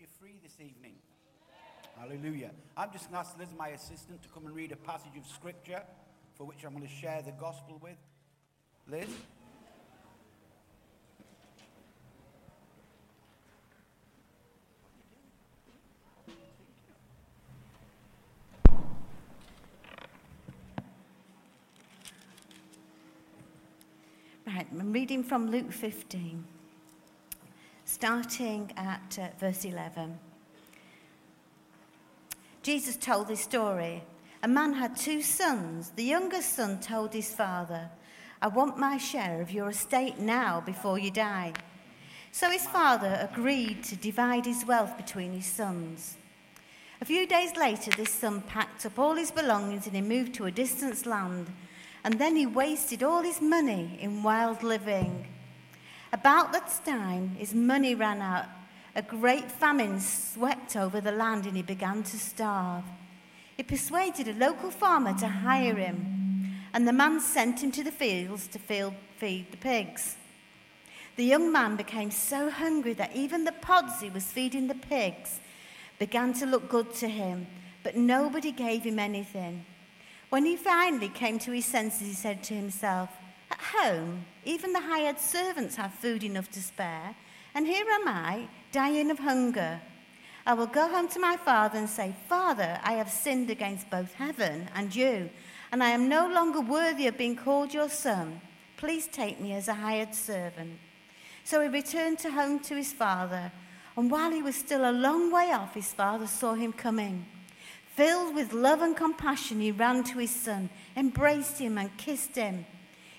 you free this evening? Hallelujah. I'm just going to ask Liz, my assistant, to come and read a passage of scripture for which I'm going to share the gospel with. Liz? Right, I'm reading from Luke 15, starting at uh, verse 11. Jesus told this story. A man had two sons. The youngest son told his father, I want my share of your estate now before you die. So his father agreed to divide his wealth between his sons. A few days later, this son packed up all his belongings and he moved to a distant land and then he wasted all his money in wild living. About that time, his money ran out. A great famine swept over the land and he began to starve. He persuaded a local farmer to hire him, and the man sent him to the fields to feed the pigs. The young man became so hungry that even the pods he was feeding the pigs began to look good to him, but nobody gave him anything. When he finally came to his senses, he said to himself, At home, even the hired servants have food enough to spare, and here am I, dying of hunger. I will go home to my father and say, Father, I have sinned against both heaven and you, and I am no longer worthy of being called your son. Please take me as a hired servant. So he returned to home to his father, and while he was still a long way off, his father saw him coming. Filled with love and compassion, he ran to his son, embraced him, and kissed him.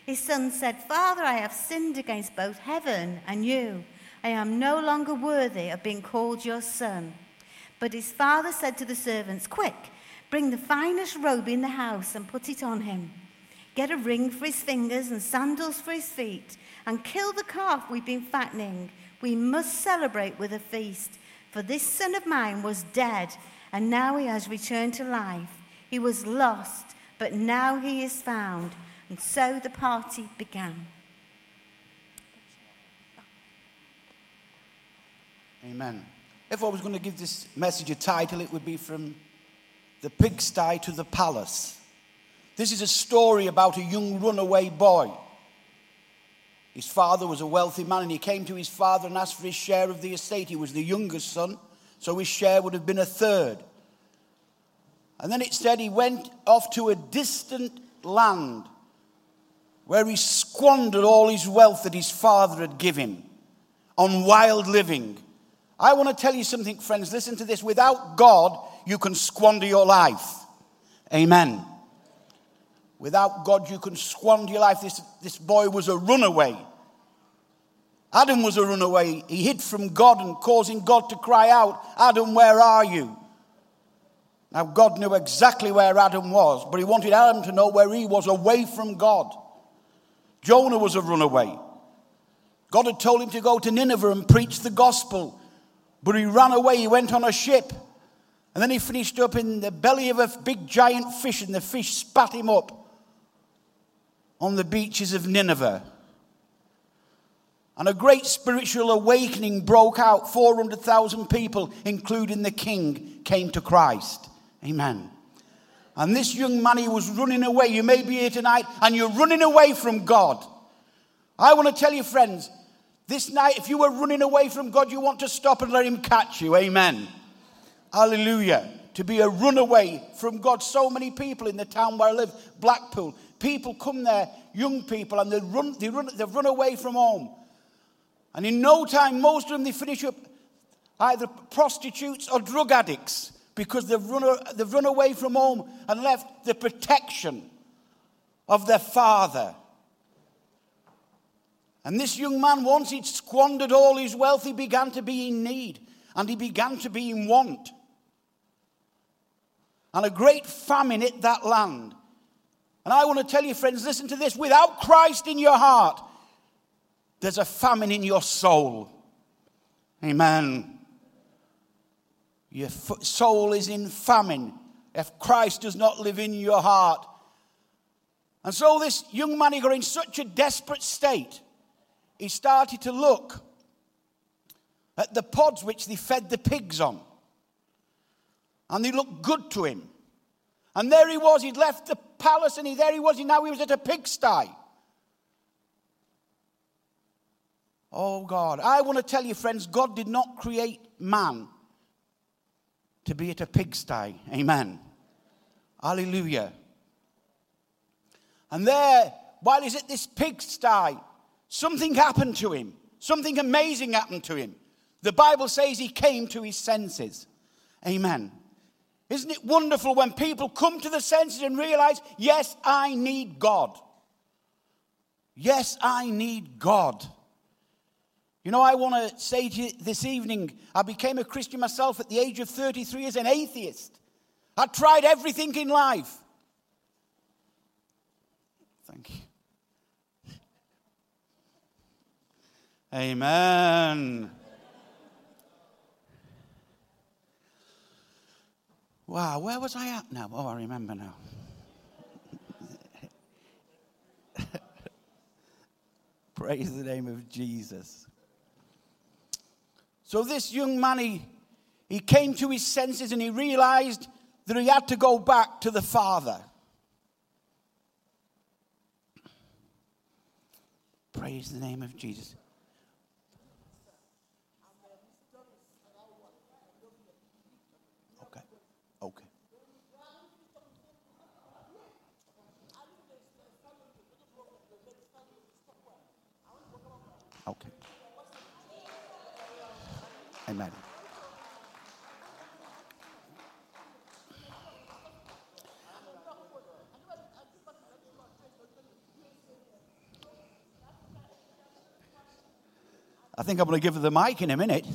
His son said, Father, I have sinned against both heaven and you. I am no longer worthy of being called your son. But his father said to the servants, Quick, bring the finest robe in the house and put it on him. Get a ring for his fingers and sandals for his feet, and kill the calf we've been fattening. We must celebrate with a feast. For this son of mine was dead and now he has returned to life. He was lost, but now he is found. And so the party began. Amen. If I was going to give this message a title, it would be From the Pigsty to the Palace. This is a story about a young runaway boy. His father was a wealthy man, and he came to his father and asked for his share of the estate. He was the youngest son so his share would have been a third. And then it said he went off to a distant land where he squandered all his wealth that his father had given on wild living. I want to tell you something, friends. Listen to this. Without God, you can squander your life. Amen. Without God, you can squander your life. This, this boy was a runaway. Adam was a runaway. He hid from God and causing God to cry out, Adam, where are you? Now, God knew exactly where Adam was, but he wanted Adam to know where he was away from God. Jonah was a runaway. God had told him to go to Nineveh and preach the gospel, but he ran away. He went on a ship, and then he finished up in the belly of a big giant fish, and the fish spat him up on the beaches of Nineveh. And a great spiritual awakening broke out. 400,000 people, including the king, came to Christ. Amen. And this young man, he was running away. You may be here tonight and you're running away from God. I want to tell you, friends, this night, if you were running away from God, you want to stop and let Him catch you. Amen. Hallelujah. To be a runaway from God. So many people in the town where I live, Blackpool, people come there, young people, and they run, they run, they've run away from home. And in no time, most of them, they finish up either prostitutes or drug addicts because they've run, they've run away from home and left the protection of their father. And this young man, once he'd squandered all his wealth, he began to be in need and he began to be in want. And a great famine hit that land. And I want to tell you, friends, listen to this without Christ in your heart, there's a famine in your soul. Amen. Your soul is in famine if Christ does not live in your heart. And so this young man, he got in such a desperate state, he started to look at the pods which they fed the pigs on. And they looked good to him. And there he was, he'd left the palace and he, there he was, and now he was at a pigsty. Oh God, I want to tell you, friends, God did not create man to be at a pigsty. Amen. Hallelujah. And there, while he's at this pigsty, something happened to him. Something amazing happened to him. The Bible says he came to his senses. Amen. Isn't it wonderful when people come to the senses and realize, yes, I need God? Yes, I need God. You know, I want to say to you this evening, I became a Christian myself at the age of 33 as an atheist. I tried everything in life. Thank you. Amen. Wow, where was I at now? Oh, I remember now. Praise the name of Jesus. So, this young man, he, he came to his senses and he realized that he had to go back to the Father. Praise the name of Jesus. I think I'm going to give her the mic in a minute.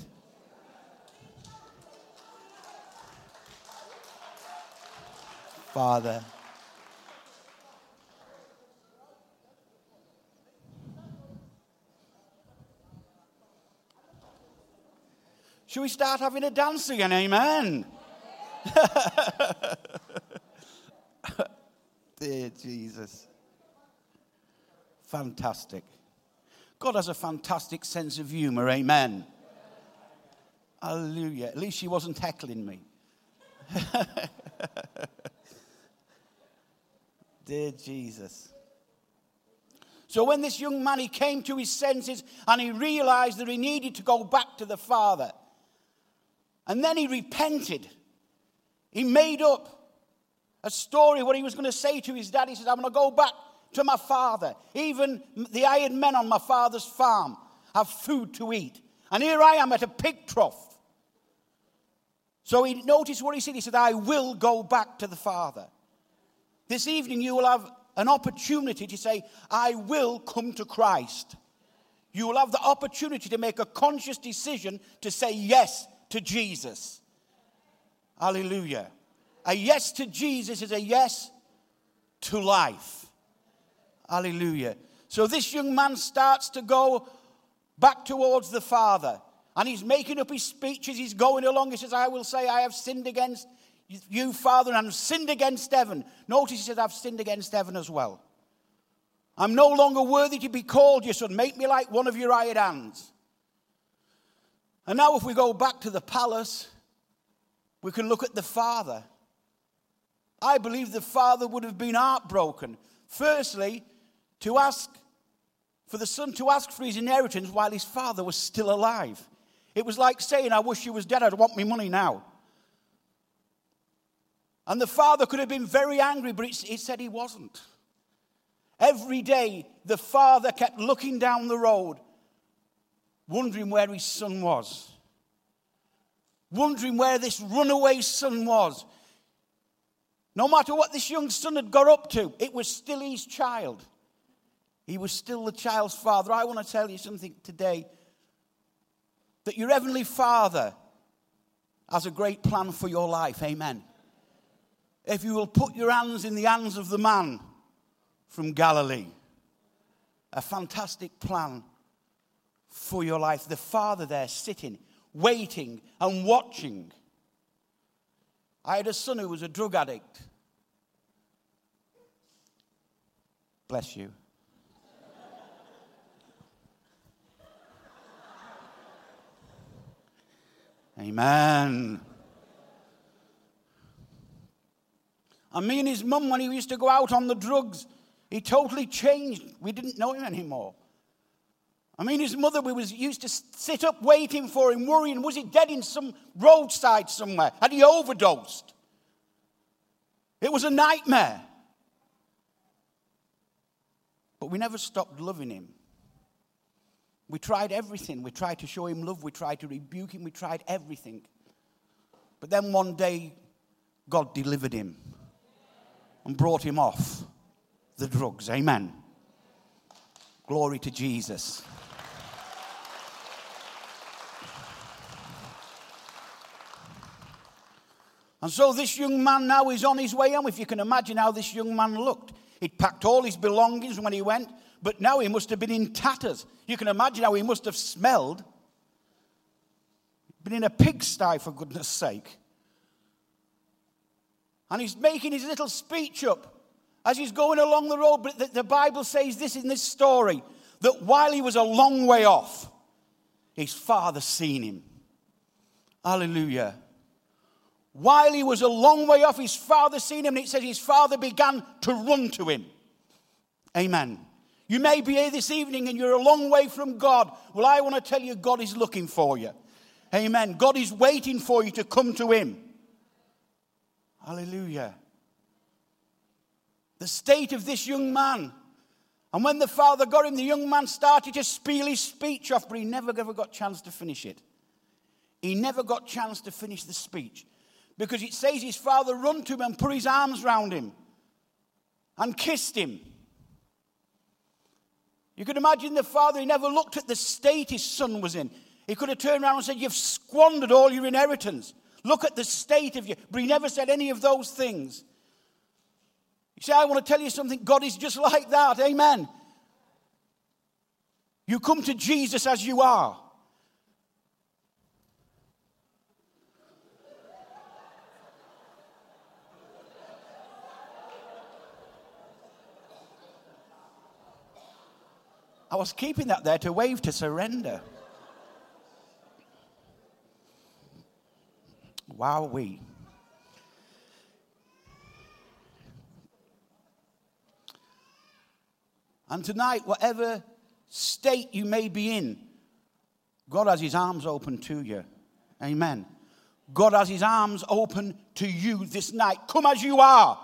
Father. Should we start having a dance again? Amen. Dear Jesus. Fantastic. God has a fantastic sense of humor. Amen. Hallelujah. At least she wasn't heckling me. Dear Jesus. So when this young man he came to his senses and he realized that he needed to go back to the Father, and then he repented. He made up a story what he was going to say to his dad. He said, I'm going to go back to my father. Even the hired men on my father's farm have food to eat. And here I am at a pig trough. So he noticed what he said. He said, I will go back to the Father. This evening, you will have an opportunity to say, I will come to Christ. You will have the opportunity to make a conscious decision to say yes to Jesus. Hallelujah. A yes to Jesus is a yes to life. Hallelujah. So this young man starts to go back towards the Father. And he's making up his speeches. He's going along. He says, I will say, I have sinned against you, Father, and I've sinned against heaven. Notice he says, I've sinned against heaven as well. I'm no longer worthy to be called your son. Make me like one of your hired hands. And now, if we go back to the palace, we can look at the father. I believe the father would have been heartbroken. Firstly, to ask for the son to ask for his inheritance while his father was still alive. It was like saying, I wish you was dead, I'd want my money now. And the father could have been very angry, but he said he wasn't. Every day, the father kept looking down the road wondering where his son was, wondering where this runaway son was. No matter what this young son had got up to, it was still his child. He was still the child's father. I want to tell you something today that your heavenly father has a great plan for your life. Amen. If you will put your hands in the hands of the man from Galilee, a fantastic plan for your life. The Father there sitting, waiting, and watching. I had a son who was a drug addict. Bless you. Amen. I mean, his mum, when he used to go out on the drugs, he totally changed. We didn't know him anymore. I mean, his mother, we was used to sit up waiting for him, worrying, was he dead in some roadside somewhere? Had he overdosed? It was a nightmare. But we never stopped loving him. We tried everything. We tried to show him love. We tried to rebuke him. We tried everything. But then one day, God delivered him and brought him off the drugs. Amen. Glory to Jesus. And so this young man now is on his way home. If you can imagine how this young man looked, he'd packed all his belongings when he went, but now he must have been in tatters. You can imagine how he must have smelled. Been in a pigsty, for goodness sake. And he's making his little speech up as he's going along the road. But the, the Bible says this in this story that while he was a long way off, his father seen him. Hallelujah. While he was a long way off, his father seen him, and it says his father began to run to him. Amen. You may be here this evening and you're a long way from God. Well, I want to tell you, God is looking for you. Amen. God is waiting for you to come to Him. Hallelujah. The state of this young man. And when the father got him, the young man started to spiel his speech off, but he never ever got chance to finish it. He never got chance to finish the speech. Because it says his father run to him and put his arms round him and kissed him. You could imagine the father, he never looked at the state his son was in. He could have turned around and said, You've squandered all your inheritance. Look at the state of you. But he never said any of those things. You see, I want to tell you something. God is just like that. Amen. You come to Jesus as you are. I was keeping that there to wave to surrender. Wow, we. And tonight, whatever state you may be in, God has his arms open to you. Amen. God has his arms open to you this night. Come as you are.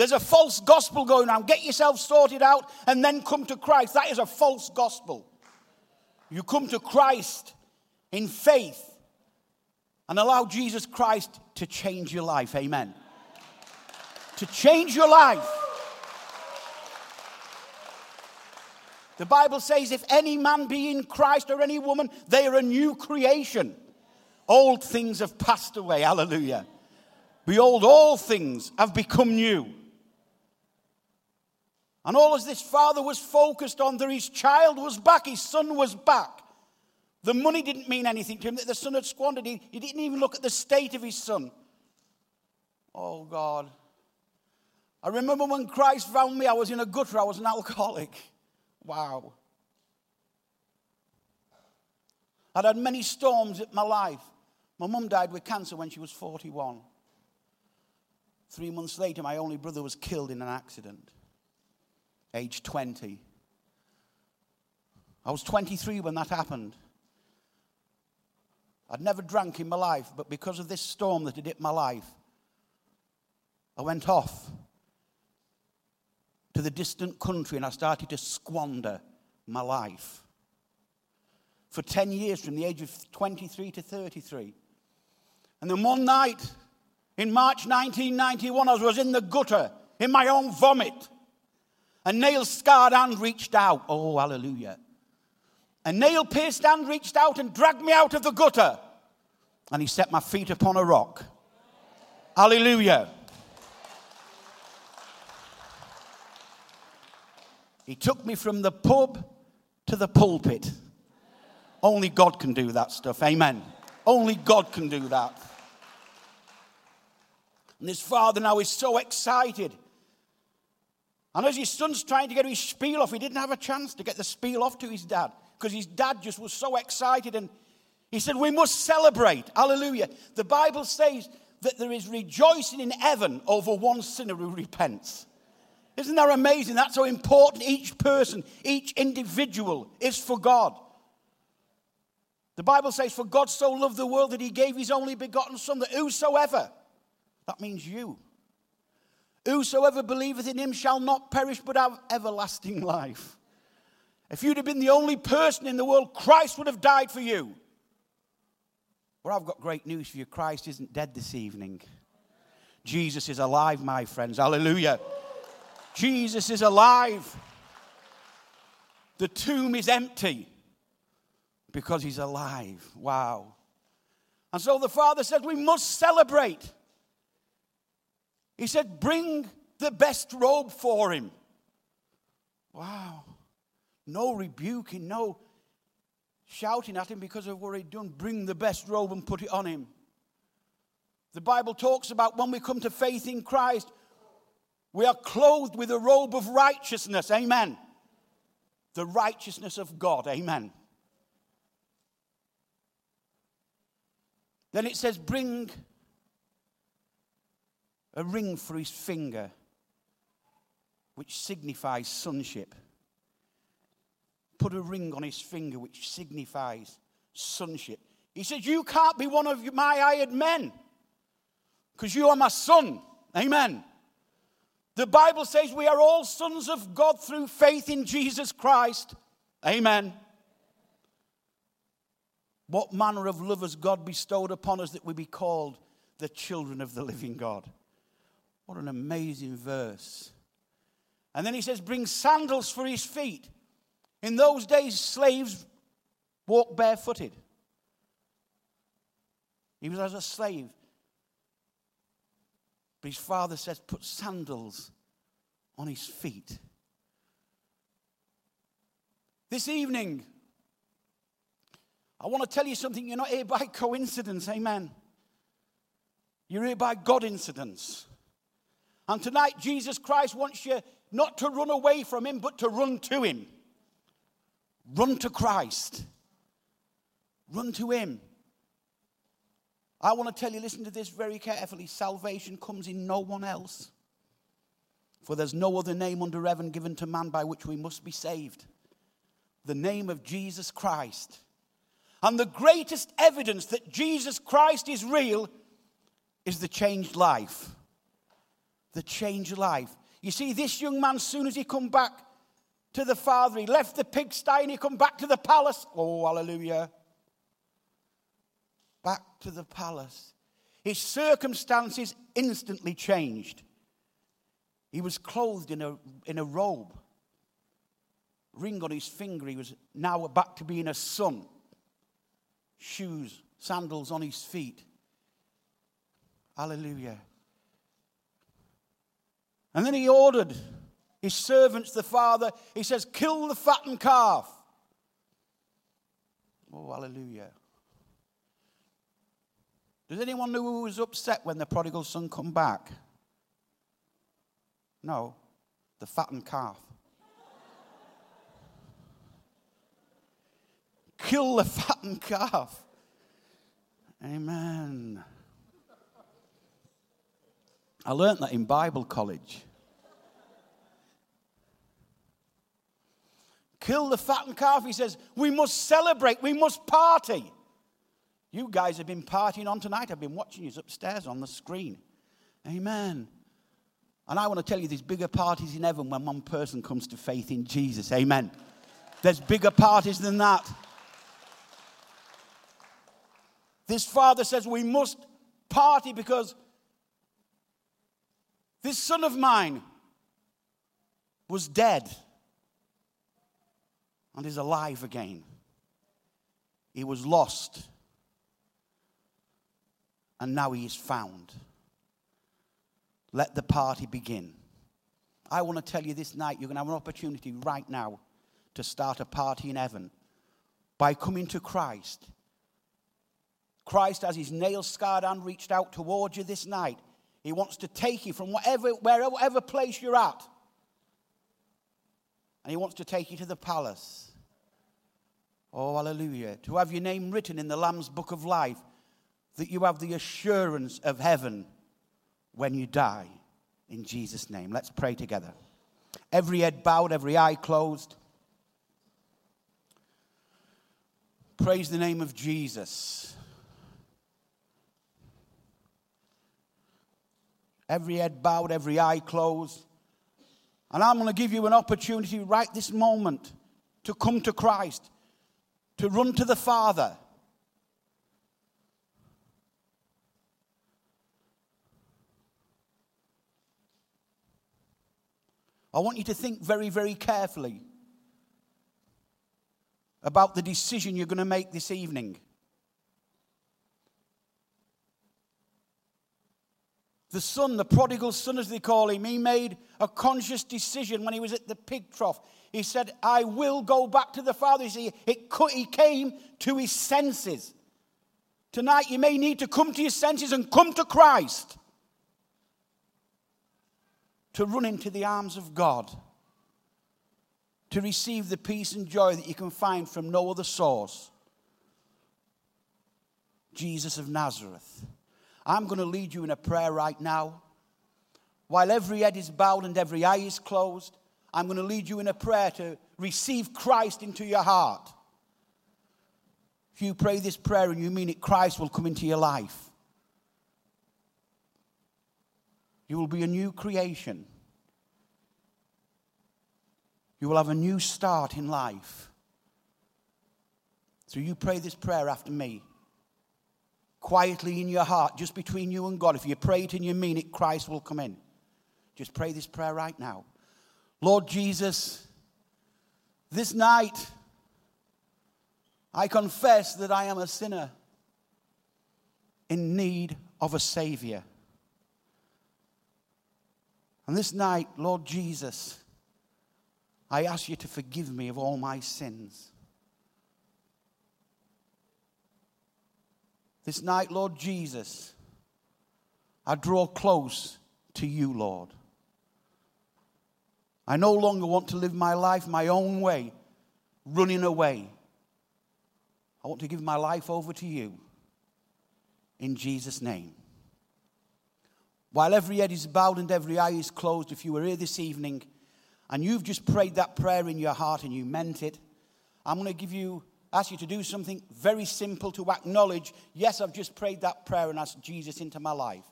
There's a false gospel going on. Get yourself sorted out and then come to Christ. That is a false gospel. You come to Christ in faith and allow Jesus Christ to change your life. Amen. To change your life. The Bible says, if any man be in Christ or any woman, they are a new creation. Old things have passed away. Hallelujah. Behold, all things have become new. And all as this father was focused on that his child was back, his son was back. The money didn't mean anything to him that the son had squandered. He, he didn't even look at the state of his son. Oh, God. I remember when Christ found me, I was in a gutter, I was an alcoholic. Wow. I'd had many storms in my life. My mum died with cancer when she was 41. Three months later, my only brother was killed in an accident age 20. I was 23 when that happened. I'd never drank in my life, but because of this storm that had hit my life, I went off to the distant country and I started to squander my life. For 10 years, from the age of 23 to 33. And then one night in March 1991, I was in the gutter in my own vomit. A nail scarred hand reached out. Oh, hallelujah. A nail pierced hand reached out and dragged me out of the gutter. And he set my feet upon a rock. Hallelujah. He took me from the pub to the pulpit. Only God can do that stuff. Amen. Only God can do that. And this father now is so excited. And as his son's trying to get his spiel off, he didn't have a chance to get the spiel off to his dad because his dad just was so excited and He said, We must celebrate. Hallelujah. The Bible says that there is rejoicing in heaven over one sinner who repents. Isn't that amazing? That's how important each person, each individual is for God. The Bible says, For God so loved the world that he gave his only begotten Son, that whosoever, that means you, whosoever believeth in him shall not perish but have everlasting life. If you'd have been the only person in the world, Christ would have died for you. Well, I've got great news for you. Christ isn't dead this evening. Jesus is alive, my friends. Hallelujah. Jesus is alive. The tomb is empty because he's alive. Wow. And so the father says, We must celebrate. He said, Bring the best robe for him. Wow. No rebuking, no shouting at him because of what he'd done. Bring the best robe and put it on him. The Bible talks about when we come to faith in Christ, we are clothed with a robe of righteousness. Amen. The righteousness of God. Amen. Then it says, Bring a ring for his finger, which signifies sonship put a ring on his finger, which signifies sonship. He says, You can't be one of my hired men because you are my son. Amen. The Bible says we are all sons of God through faith in Jesus Christ. Amen. What manner of love has God bestowed upon us that we be called the children of the living God? What an amazing verse. And then he says, Bring sandals for his feet. In those days, slaves walked barefooted. He was as a slave. But his father says, put sandals on his feet. This evening, I want to tell you something. You're not here by coincidence, amen. You're here by God incidence. And tonight, Jesus Christ wants you not to run away from him, but to run to him. Run to Christ. Run to Him. I want to tell you, listen to this very carefully. Salvation comes in no one else. For there's no other name under heaven given to man by which we must be saved. The name of Jesus Christ. And the greatest evidence that Jesus Christ is real is the changed life. The changed life. You see, this young man, soon as he come back to the Father. He left the pigsty and he come back to the palace. Oh, hallelujah. Back to the palace. His circumstances instantly changed. He was clothed in a, in a robe, ring on his finger. He was now back to being a son. Shoes, sandals on his feet. Hallelujah. And then he ordered his servants, the father, he says, kill the fattened calf. Oh, hallelujah. Does anyone know who was upset when the prodigal son come back? No, the fattened calf. Kill the fattened calf. Amen. I learned that in Bible college. kill the fattened calf. He says, we must celebrate, we must party. You guys have been partying on tonight. I've been watching you upstairs on the screen. Amen. And I want to tell you, there's bigger parties in heaven when one person comes to faith in Jesus. Amen. There's bigger parties than that. This father says we must party because this son of mine was dead and is alive again. He was lost, and now he is found. Let the party begin. I want to tell you this night, you're going to have an opportunity right now to start a party in heaven by coming to Christ. Christ, as his nail scarred hand reached out towards you this night, he wants to take you from whatever, wherever, whatever place you're at and he wants to take you to the palace. Oh, hallelujah. To have your name written in the Lamb's book of life, that you have the assurance of heaven when you die. In Jesus' name. Let's pray together. Every head bowed, every eye closed. Praise the name of Jesus. Every head bowed, every eye closed. And I'm going to give you an opportunity right this moment to come to Christ, to run to the Father. I want you to think very, very carefully about the decision you're going to make this evening. The son, the prodigal son, as they call him, he made a conscious decision when he was at the pig trough. He said, I will go back to the Father. You see, it, he came to his senses. Tonight, you may need to come to your senses and come to Christ to run into the arms of God to receive the peace and joy that you can find from no other source. Jesus of Nazareth. I'm going to lead you in a prayer right now. While every head is bowed and every eye is closed, I'm going to lead you in a prayer to receive Christ into your heart. If you pray this prayer and you mean it, Christ will come into your life. You will be a new creation. You will have a new start in life. So you pray this prayer after me. Quietly in your heart, just between you and God. If you pray it and you mean it, Christ will come in. Just pray this prayer right now. Lord Jesus, this night I confess that I am a sinner in need of a Savior. And this night, Lord Jesus, I ask you to forgive me of all my sins. This night, Lord Jesus, I draw close to you, Lord. I no longer want to live my life my own way, running away. I want to give my life over to you in Jesus' name. While every head is bowed and every eye is closed, if you were here this evening, and you've just prayed that prayer in your heart and you meant it, I'm going to give you, ask you to do something very simple to acknowledge, yes, I've just prayed that prayer and asked Jesus into my life.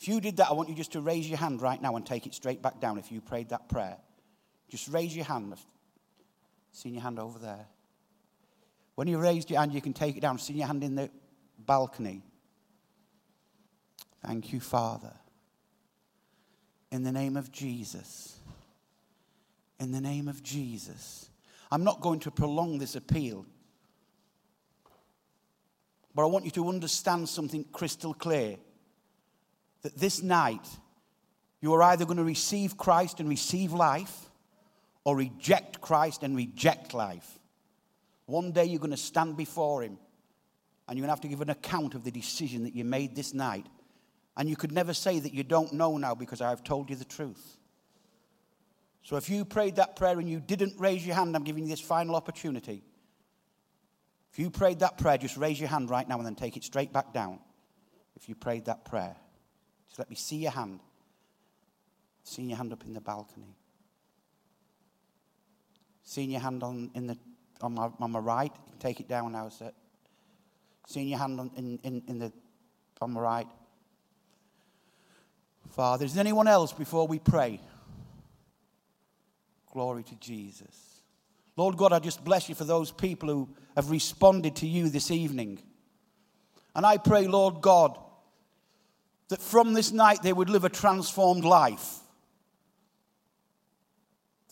If you did that, I want you just to raise your hand right now and take it straight back down if you prayed that prayer. Just raise your hand. I've seen your hand over there. When you raised your hand, you can take it down. Seen your hand in the balcony. Thank you, Father. In the name of Jesus in the name of Jesus. I'm not going to prolong this appeal, but I want you to understand something crystal clear that this night you are either going to receive Christ and receive life or reject Christ and reject life. One day you're going to stand before Him and you're going to have to give an account of the decision that you made this night. And you could never say that you don't know now because I've told you the truth. So if you prayed that prayer and you didn't raise your hand, I'm giving you this final opportunity. If you prayed that prayer, just raise your hand right now and then take it straight back down. If you prayed that prayer, just let me see your hand. Seeing your hand up in the balcony. Seeing your hand on, in the, on, my, on my right. Take it down now, sir. Seeing your hand on, in, in, in the, on my right. Father, is there anyone else before we pray? Glory to Jesus. Lord God, I just bless you for those people who have responded to you this evening. And I pray, Lord God, that from this night they would live a transformed life.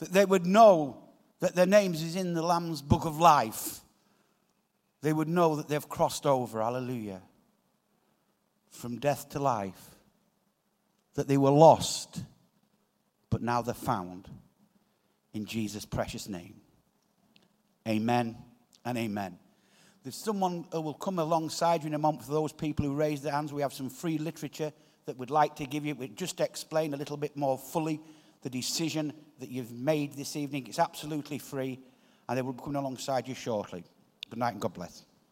That they would know that their names is in the Lamb's book of life. They would know that they've crossed over, hallelujah, from death to life. That they were lost, but now they're found in Jesus' precious name. Amen and amen. There's someone who will come alongside you in a moment for those people who raise their hands. We have some free literature that we'd like to give you. We just explain a little bit more fully the decision that you've made this evening. It's absolutely free. and they will be coming alongside you shortly. Good night and God bless.